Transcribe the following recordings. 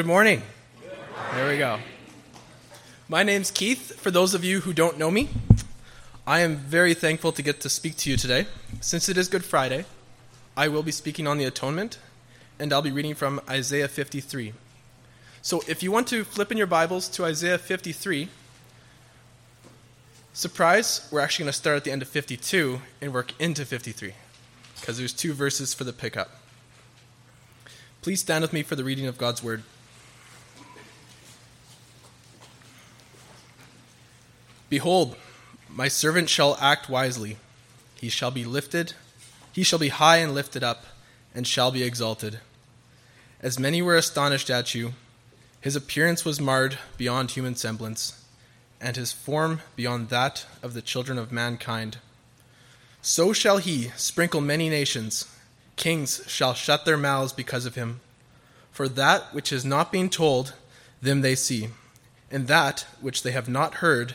Good morning. There we go. My name's Keith. For those of you who don't know me, I am very thankful to get to speak to you today. Since it is Good Friday, I will be speaking on the atonement, and I'll be reading from Isaiah 53. So if you want to flip in your Bibles to Isaiah 53, surprise, we're actually going to start at the end of 52 and work into 53 because there's two verses for the pickup. Please stand with me for the reading of God's word. Behold, my servant shall act wisely. He shall be lifted, he shall be high and lifted up, and shall be exalted. As many were astonished at you, his appearance was marred beyond human semblance, and his form beyond that of the children of mankind. So shall he sprinkle many nations. Kings shall shut their mouths because of him. For that which is not being told, them they see, and that which they have not heard,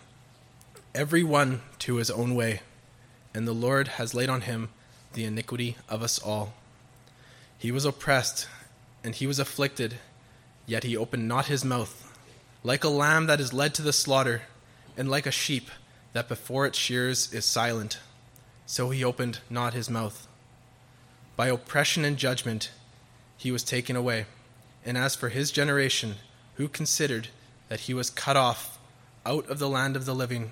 every one to his own way, and the Lord has laid on him the iniquity of us all. He was oppressed, and he was afflicted, yet he opened not his mouth. Like a lamb that is led to the slaughter, and like a sheep that before its shears is silent, so he opened not his mouth. By oppression and judgment he was taken away. And as for his generation, who considered that he was cut off out of the land of the living,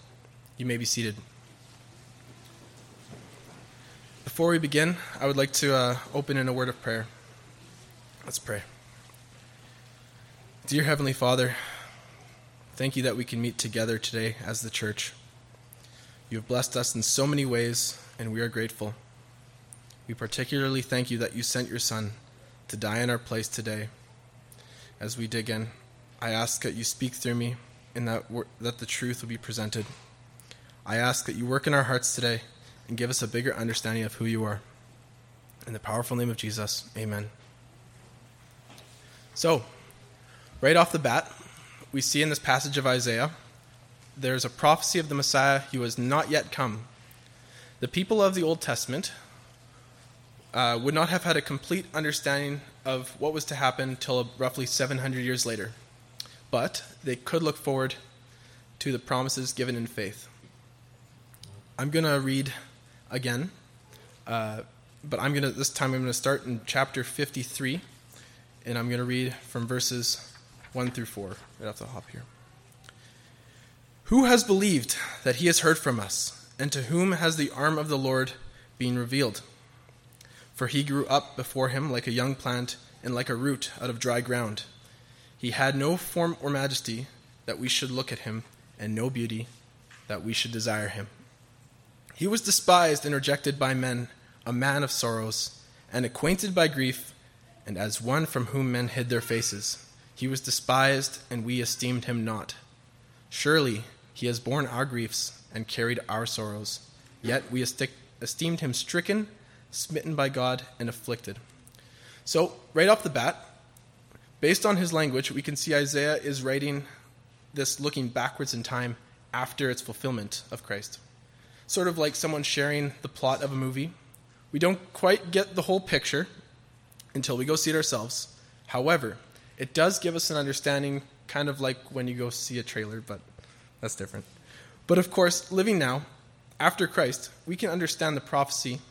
You may be seated. Before we begin, I would like to uh, open in a word of prayer. Let's pray. Dear Heavenly Father, thank you that we can meet together today as the church. You have blessed us in so many ways, and we are grateful. We particularly thank you that you sent your Son to die in our place today. As we dig in, I ask that you speak through me and that, that the truth will be presented. I ask that you work in our hearts today and give us a bigger understanding of who you are. In the powerful name of Jesus, amen. So, right off the bat, we see in this passage of Isaiah there's a prophecy of the Messiah who has not yet come. The people of the Old Testament uh, would not have had a complete understanding of what was to happen till roughly 700 years later, but they could look forward to the promises given in faith. I'm going to read again, uh, but I'm going to this time I'm going to start in chapter 53, and I'm going to read from verses 1 through 4. Right off the hop here. Who has believed that he has heard from us, and to whom has the arm of the Lord been revealed? For he grew up before him like a young plant and like a root out of dry ground. He had no form or majesty that we should look at him, and no beauty that we should desire him. He was despised and rejected by men, a man of sorrows, and acquainted by grief, and as one from whom men hid their faces. He was despised, and we esteemed him not. Surely he has borne our griefs and carried our sorrows, yet we esteemed him stricken, smitten by God, and afflicted. So, right off the bat, based on his language, we can see Isaiah is writing this looking backwards in time after its fulfillment of Christ. Sort of like someone sharing the plot of a movie. We don't quite get the whole picture until we go see it ourselves. However, it does give us an understanding, kind of like when you go see a trailer, but that's different. But of course, living now, after Christ, we can understand the prophecy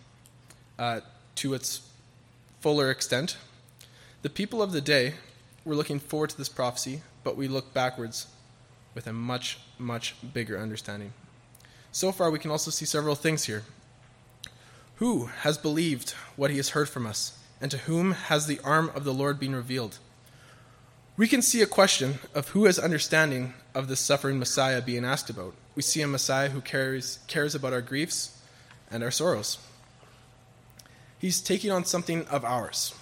uh, to its fuller extent. The people of the day were looking forward to this prophecy, but we look backwards with a much, much bigger understanding. So far, we can also see several things here. Who has believed what he has heard from us, and to whom has the arm of the Lord been revealed? We can see a question of who has understanding of this suffering Messiah being asked about. We see a Messiah who cares, cares about our griefs and our sorrows. He's taking on something of ours.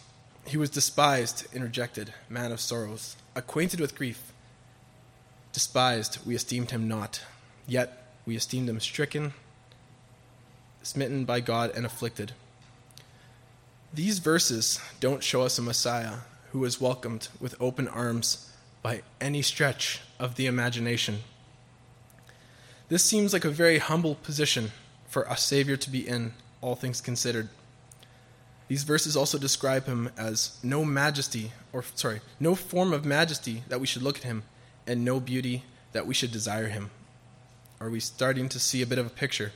He was despised and rejected, man of sorrows, acquainted with grief. Despised, we esteemed him not. Yet we esteemed him stricken, smitten by God, and afflicted. These verses don't show us a Messiah who is welcomed with open arms by any stretch of the imagination. This seems like a very humble position for a Savior to be in, all things considered. These verses also describe him as no majesty, or sorry, no form of majesty that we should look at him, and no beauty that we should desire him. Are we starting to see a bit of a picture?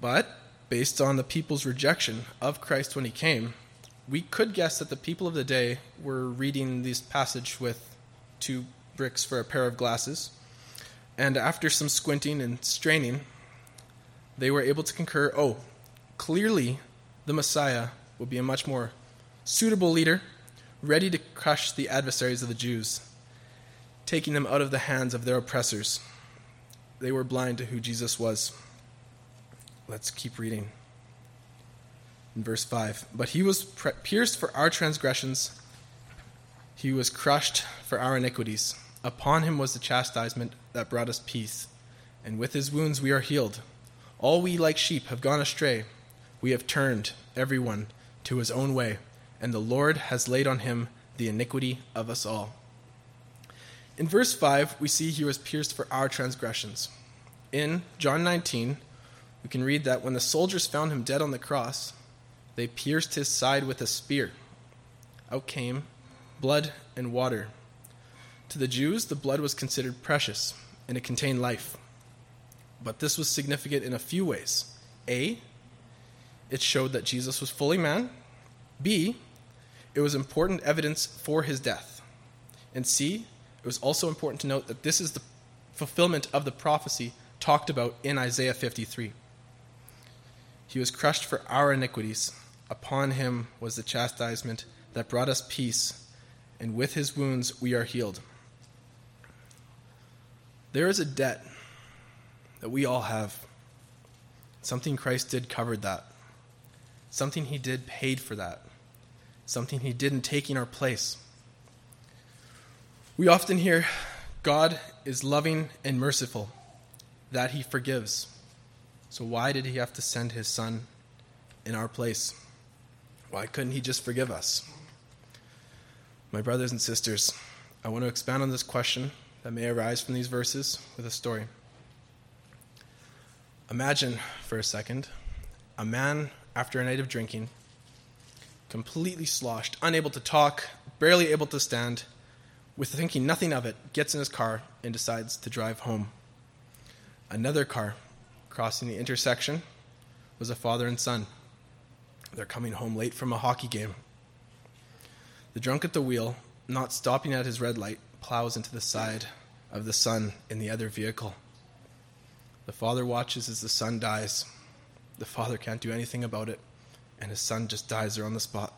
But, based on the people's rejection of Christ when he came, we could guess that the people of the day were reading this passage with two bricks for a pair of glasses, and after some squinting and straining, they were able to concur oh, Clearly, the Messiah will be a much more suitable leader, ready to crush the adversaries of the Jews, taking them out of the hands of their oppressors. They were blind to who Jesus was. Let's keep reading. In verse 5 But he was pierced for our transgressions, he was crushed for our iniquities. Upon him was the chastisement that brought us peace, and with his wounds we are healed. All we like sheep have gone astray we have turned everyone to his own way, and the Lord has laid on him the iniquity of us all. In verse 5, we see he was pierced for our transgressions. In John 19, we can read that when the soldiers found him dead on the cross, they pierced his side with a spear. Out came blood and water. To the Jews, the blood was considered precious, and it contained life. But this was significant in a few ways. A, it showed that Jesus was fully man. B, it was important evidence for his death. And C, it was also important to note that this is the fulfillment of the prophecy talked about in Isaiah 53. He was crushed for our iniquities. Upon him was the chastisement that brought us peace, and with his wounds we are healed. There is a debt that we all have. Something Christ did covered that. Something he did paid for that. Something he did in taking our place. We often hear God is loving and merciful, that he forgives. So why did he have to send his son in our place? Why couldn't he just forgive us? My brothers and sisters, I want to expand on this question that may arise from these verses with a story. Imagine for a second a man after a night of drinking, completely sloshed, unable to talk, barely able to stand, with thinking nothing of it, gets in his car and decides to drive home. Another car crossing the intersection was a father and son. They're coming home late from a hockey game. The drunk at the wheel, not stopping at his red light, plows into the side of the son in the other vehicle. The father watches as the son dies the father can't do anything about it, and his son just dies there on the spot.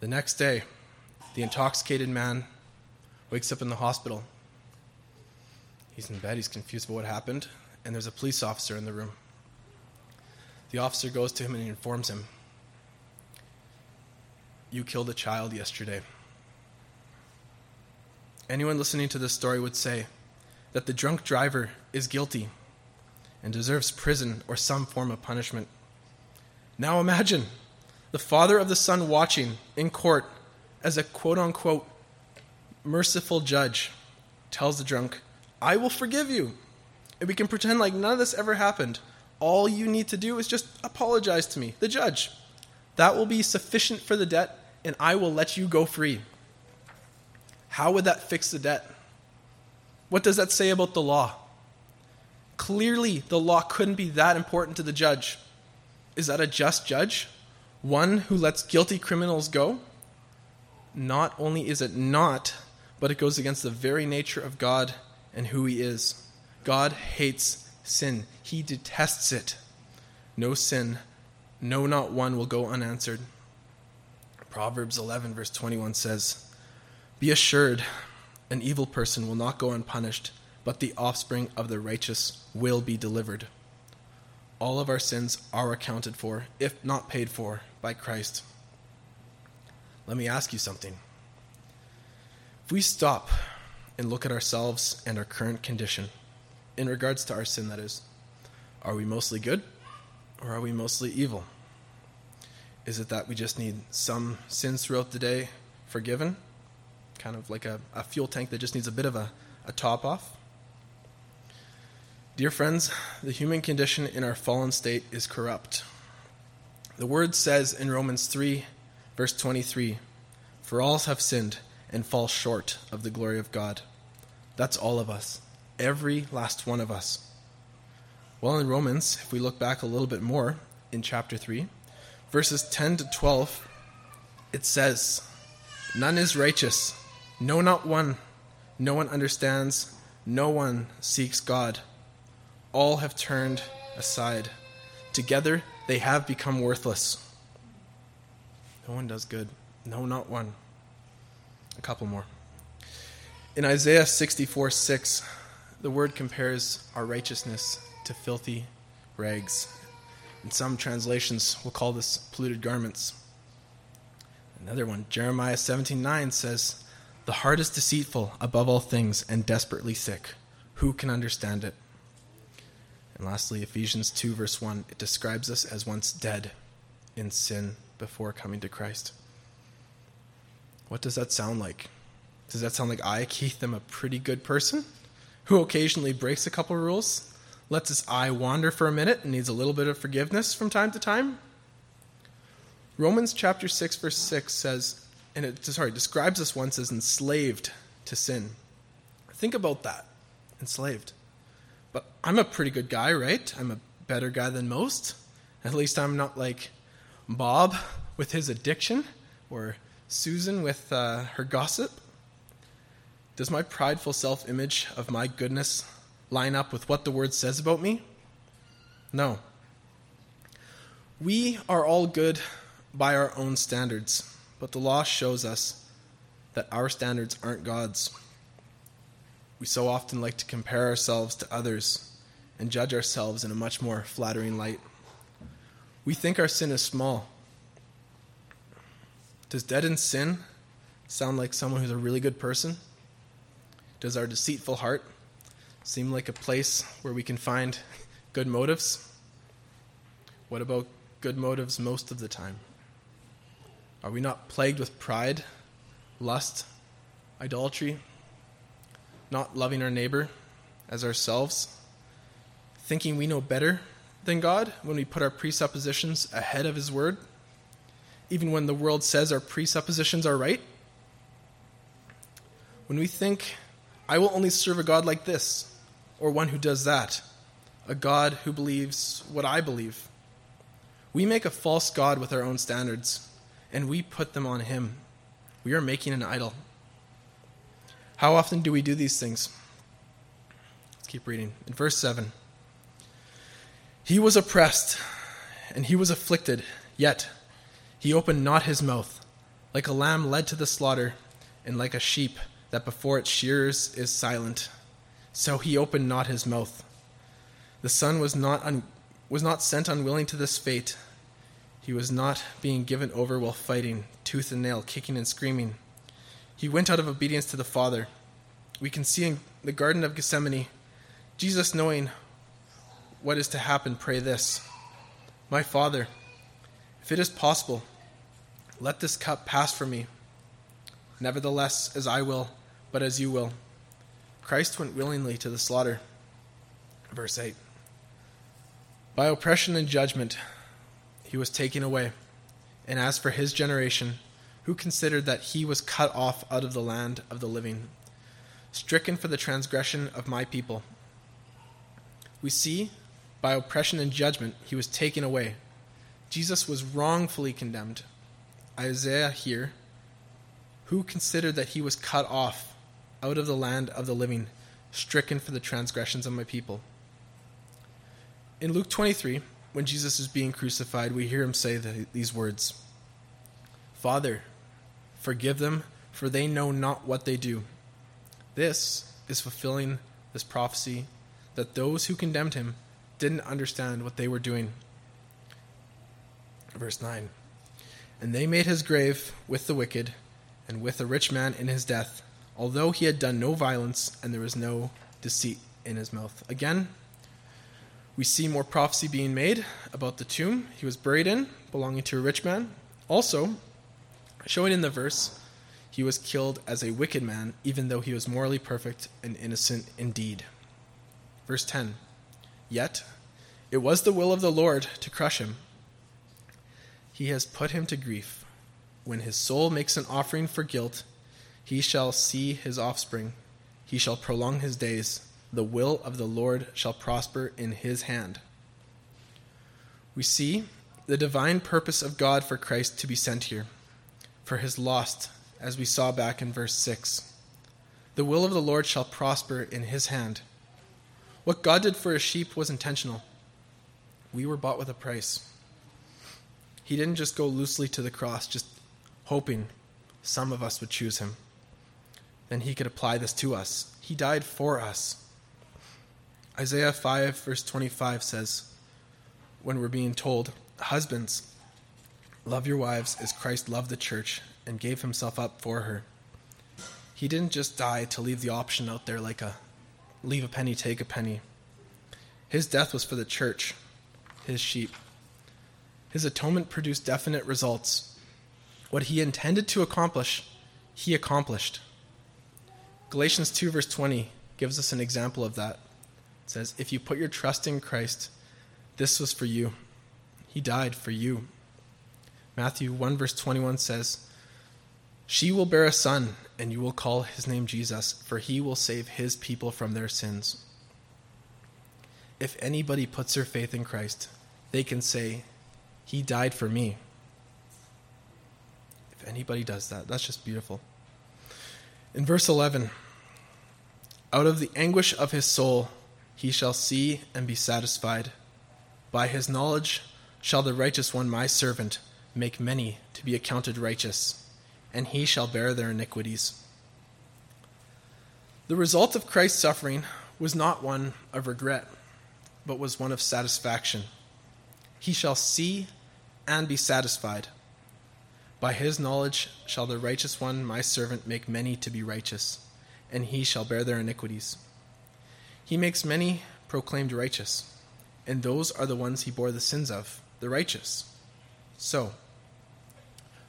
The next day, the intoxicated man wakes up in the hospital. He's in bed, he's confused about what happened, and there's a police officer in the room. The officer goes to him and informs him You killed a child yesterday. Anyone listening to this story would say that the drunk driver is guilty and deserves prison or some form of punishment. Now imagine the father of the son watching in court as a quote unquote merciful judge tells the drunk, I will forgive you. And we can pretend like none of this ever happened. All you need to do is just apologize to me, the judge. That will be sufficient for the debt, and I will let you go free. How would that fix the debt? What does that say about the law? Clearly, the law couldn't be that important to the judge. Is that a just judge? One who lets guilty criminals go? Not only is it not, but it goes against the very nature of God and who He is. God hates sin, He detests it. No sin, no, not one, will go unanswered. Proverbs 11, verse 21 says, Be assured, an evil person will not go unpunished, but the offspring of the righteous will be delivered. All of our sins are accounted for, if not paid for, by Christ. Let me ask you something. If we stop and look at ourselves and our current condition, in regards to our sin, that is, are we mostly good or are we mostly evil? Is it that we just need some sins throughout the day forgiven? Kind of like a, a fuel tank that just needs a bit of a, a top off? Dear friends, the human condition in our fallen state is corrupt. The word says in Romans 3, verse 23, For all have sinned and fall short of the glory of God. That's all of us, every last one of us. Well, in Romans, if we look back a little bit more in chapter 3, verses 10 to 12, it says, None is righteous, no, not one. No one understands, no one seeks God. All have turned aside. Together they have become worthless. No one does good. No, not one. A couple more. In Isaiah 64 6, the word compares our righteousness to filthy rags. In some translations, we'll call this polluted garments. Another one, Jeremiah 17 9 says, The heart is deceitful above all things and desperately sick. Who can understand it? And lastly, Ephesians 2, verse 1, it describes us as once dead in sin before coming to Christ. What does that sound like? Does that sound like I, Keith, am a pretty good person who occasionally breaks a couple rules, lets his eye wander for a minute, and needs a little bit of forgiveness from time to time? Romans chapter 6, verse 6 says, and it sorry, describes us once as enslaved to sin. Think about that. Enslaved. But I'm a pretty good guy, right? I'm a better guy than most. At least I'm not like Bob with his addiction or Susan with uh, her gossip. Does my prideful self image of my goodness line up with what the word says about me? No. We are all good by our own standards, but the law shows us that our standards aren't God's. We so often like to compare ourselves to others and judge ourselves in a much more flattering light. We think our sin is small. Does dead in sin sound like someone who's a really good person? Does our deceitful heart seem like a place where we can find good motives? What about good motives most of the time? Are we not plagued with pride, lust, idolatry, not loving our neighbor as ourselves, thinking we know better than God when we put our presuppositions ahead of His Word, even when the world says our presuppositions are right? When we think I will only serve a God like this, or one who does that, a God who believes what I believe. We make a false God with our own standards, and we put them on Him. We are making an idol. How often do we do these things? Let's keep reading. In verse 7 He was oppressed, and he was afflicted, yet he opened not his mouth. Like a lamb led to the slaughter, and like a sheep that before its shearers is silent. So he opened not his mouth. The son was not, un- was not sent unwilling to this fate. He was not being given over while fighting, tooth and nail, kicking and screaming. He went out of obedience to the Father. We can see in the Garden of Gethsemane, Jesus knowing what is to happen, pray this My Father, if it is possible, let this cup pass from me. Nevertheless, as I will, but as you will. Christ went willingly to the slaughter. Verse 8 By oppression and judgment he was taken away. And as for his generation, who considered that he was cut off out of the land of the living, stricken for the transgression of my people. We see, by oppression and judgment, he was taken away. Jesus was wrongfully condemned. Isaiah here, who considered that he was cut off out of the land of the living, stricken for the transgressions of my people. In Luke 23, when Jesus is being crucified, we hear him say the, these words Father, forgive them, for they know not what they do. This is fulfilling this prophecy that those who condemned him didn't understand what they were doing. Verse 9 And they made his grave with the wicked and with a rich man in his death, although he had done no violence and there was no deceit in his mouth. Again, we see more prophecy being made about the tomb he was buried in, belonging to a rich man. Also, showing in the verse, he was killed as a wicked man, even though he was morally perfect and innocent indeed. Verse 10 Yet, it was the will of the Lord to crush him. He has put him to grief. When his soul makes an offering for guilt, he shall see his offspring. He shall prolong his days the will of the Lord shall prosper in his hand. We see the divine purpose of God for Christ to be sent here, for his lost, as we saw back in verse 6. The will of the Lord shall prosper in his hand. What God did for his sheep was intentional. We were bought with a price. He didn't just go loosely to the cross, just hoping some of us would choose him. Then he could apply this to us. He died for us. Isaiah 5, verse 25 says, when we're being told, Husbands, love your wives as Christ loved the church and gave himself up for her. He didn't just die to leave the option out there like a leave a penny, take a penny. His death was for the church, his sheep. His atonement produced definite results. What he intended to accomplish, he accomplished. Galatians 2, verse 20 gives us an example of that It says, If you put your trust in Christ, this was for you. He died for you. Matthew 1, verse 21 says, She will bear a son, and you will call his name Jesus, for he will save his people from their sins. If anybody puts their faith in Christ, they can say, He died for me. If anybody does that, that's just beautiful. In verse 11, out of the anguish of his soul, he shall see and be satisfied. By his knowledge shall the righteous one, my servant, make many to be accounted righteous, and he shall bear their iniquities. The result of Christ's suffering was not one of regret, but was one of satisfaction. He shall see and be satisfied. By his knowledge shall the righteous one, my servant, make many to be righteous, and he shall bear their iniquities. He makes many proclaimed righteous, and those are the ones he bore the sins of, the righteous. So,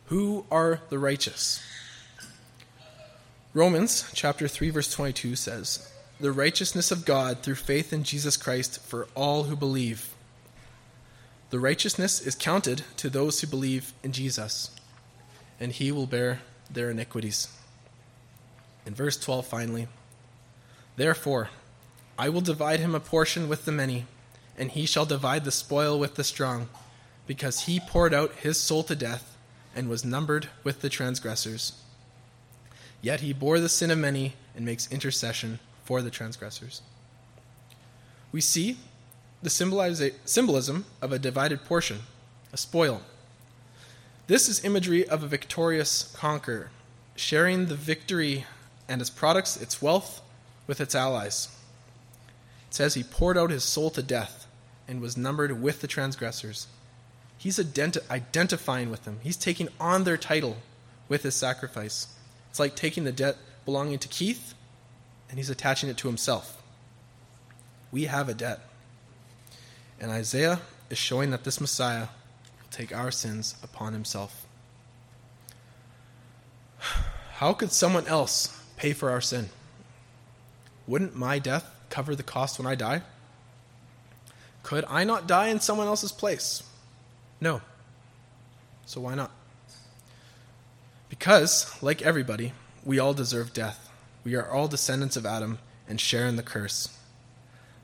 who are the righteous? Romans chapter 3 verse 22 says, "The righteousness of God through faith in Jesus Christ for all who believe." The righteousness is counted to those who believe in Jesus, and he will bear their iniquities. In verse 12 finally, therefore I will divide him a portion with the many, and he shall divide the spoil with the strong, because he poured out his soul to death and was numbered with the transgressors. Yet he bore the sin of many and makes intercession for the transgressors. We see the symbolism of a divided portion, a spoil. This is imagery of a victorious conqueror, sharing the victory and its products, its wealth, with its allies. It says he poured out his soul to death and was numbered with the transgressors. He's identi- identifying with them, he's taking on their title with his sacrifice. It's like taking the debt belonging to Keith and he's attaching it to himself. We have a debt. And Isaiah is showing that this Messiah will take our sins upon himself. How could someone else pay for our sin? Wouldn't my death cover the cost when I die? Could I not die in someone else's place? No. So why not? Because, like everybody, we all deserve death. We are all descendants of Adam and share in the curse.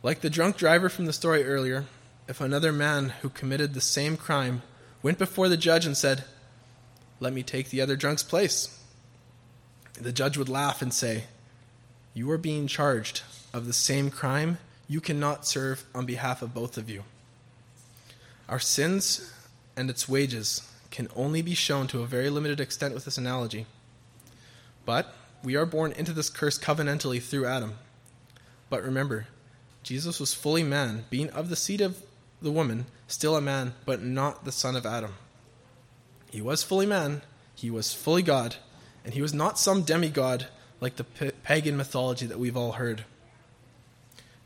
Like the drunk driver from the story earlier, if another man who committed the same crime went before the judge and said, Let me take the other drunk's place, the judge would laugh and say, You are being charged of the same crime. You cannot serve on behalf of both of you. Our sins and its wages can only be shown to a very limited extent with this analogy. But we are born into this curse covenantally through Adam. But remember, Jesus was fully man, being of the seed of the woman, still a man, but not the son of Adam. He was fully man, he was fully God, and he was not some demigod like the pagan mythology that we've all heard.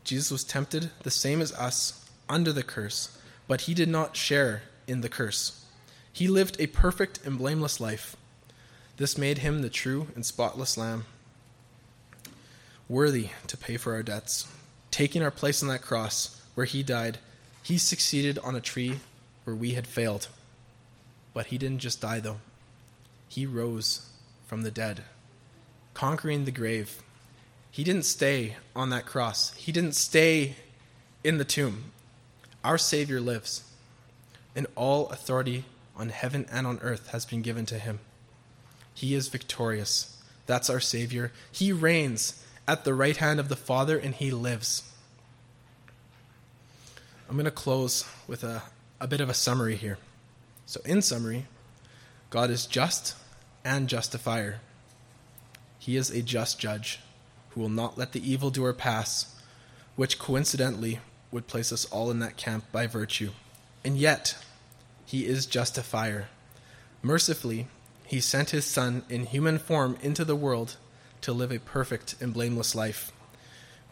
Jesus was tempted the same as us under the curse, but he did not share in the curse. He lived a perfect and blameless life. This made him the true and spotless Lamb, worthy to pay for our debts. Taking our place on that cross where he died, he succeeded on a tree where we had failed. But he didn't just die, though. He rose from the dead, conquering the grave. He didn't stay on that cross, he didn't stay in the tomb. Our Savior lives, and all authority on heaven and on earth has been given to him. He is victorious. That's our Savior. He reigns at the right hand of the Father, and He lives. I'm going to close with a, a bit of a summary here. So, in summary, God is just and justifier. He is a just judge who will not let the evildoer pass, which coincidentally would place us all in that camp by virtue. And yet, he is justifier. Mercifully, he sent his Son in human form into the world to live a perfect and blameless life,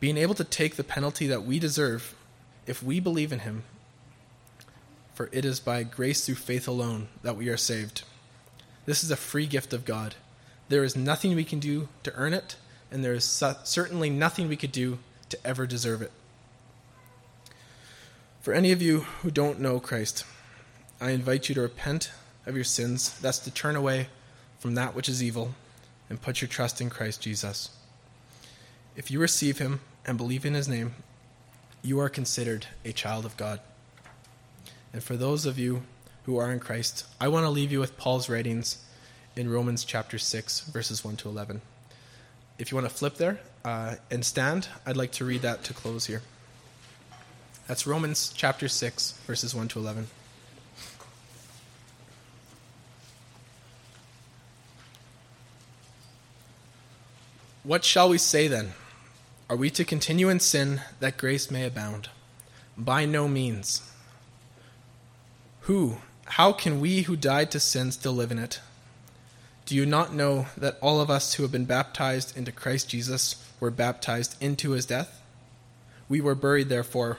being able to take the penalty that we deserve if we believe in him. For it is by grace through faith alone that we are saved. This is a free gift of God. There is nothing we can do to earn it, and there is certainly nothing we could do to ever deserve it. For any of you who don't know Christ, I invite you to repent of your sins, that's to turn away from that which is evil and put your trust in Christ Jesus. If you receive him and believe in his name, you are considered a child of God. And for those of you who are in Christ, I want to leave you with Paul's writings in Romans chapter 6, verses 1 to 11. If you want to flip there uh, and stand, I'd like to read that to close here. That's Romans chapter 6, verses 1 to 11. What shall we say then? Are we to continue in sin that grace may abound? By no means. Who, how can we who died to sin still live in it? Do you not know that all of us who have been baptized into Christ Jesus were baptized into his death? We were buried, therefore,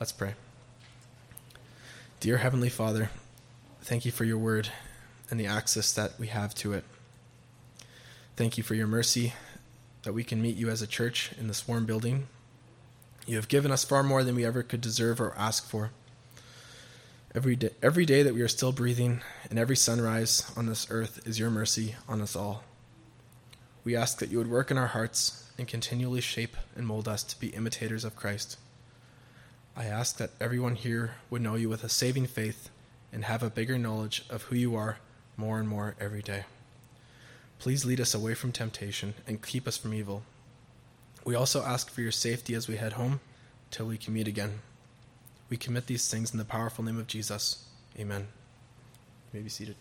Let's pray. Dear Heavenly Father, thank you for your word and the access that we have to it. Thank you for your mercy that we can meet you as a church in this warm building. You have given us far more than we ever could deserve or ask for. Every day, every day that we are still breathing and every sunrise on this earth is your mercy on us all. We ask that you would work in our hearts and continually shape and mold us to be imitators of Christ. I ask that everyone here would know you with a saving faith and have a bigger knowledge of who you are more and more every day. Please lead us away from temptation and keep us from evil. We also ask for your safety as we head home till we can meet again. We commit these things in the powerful name of Jesus. Amen. You may be seated.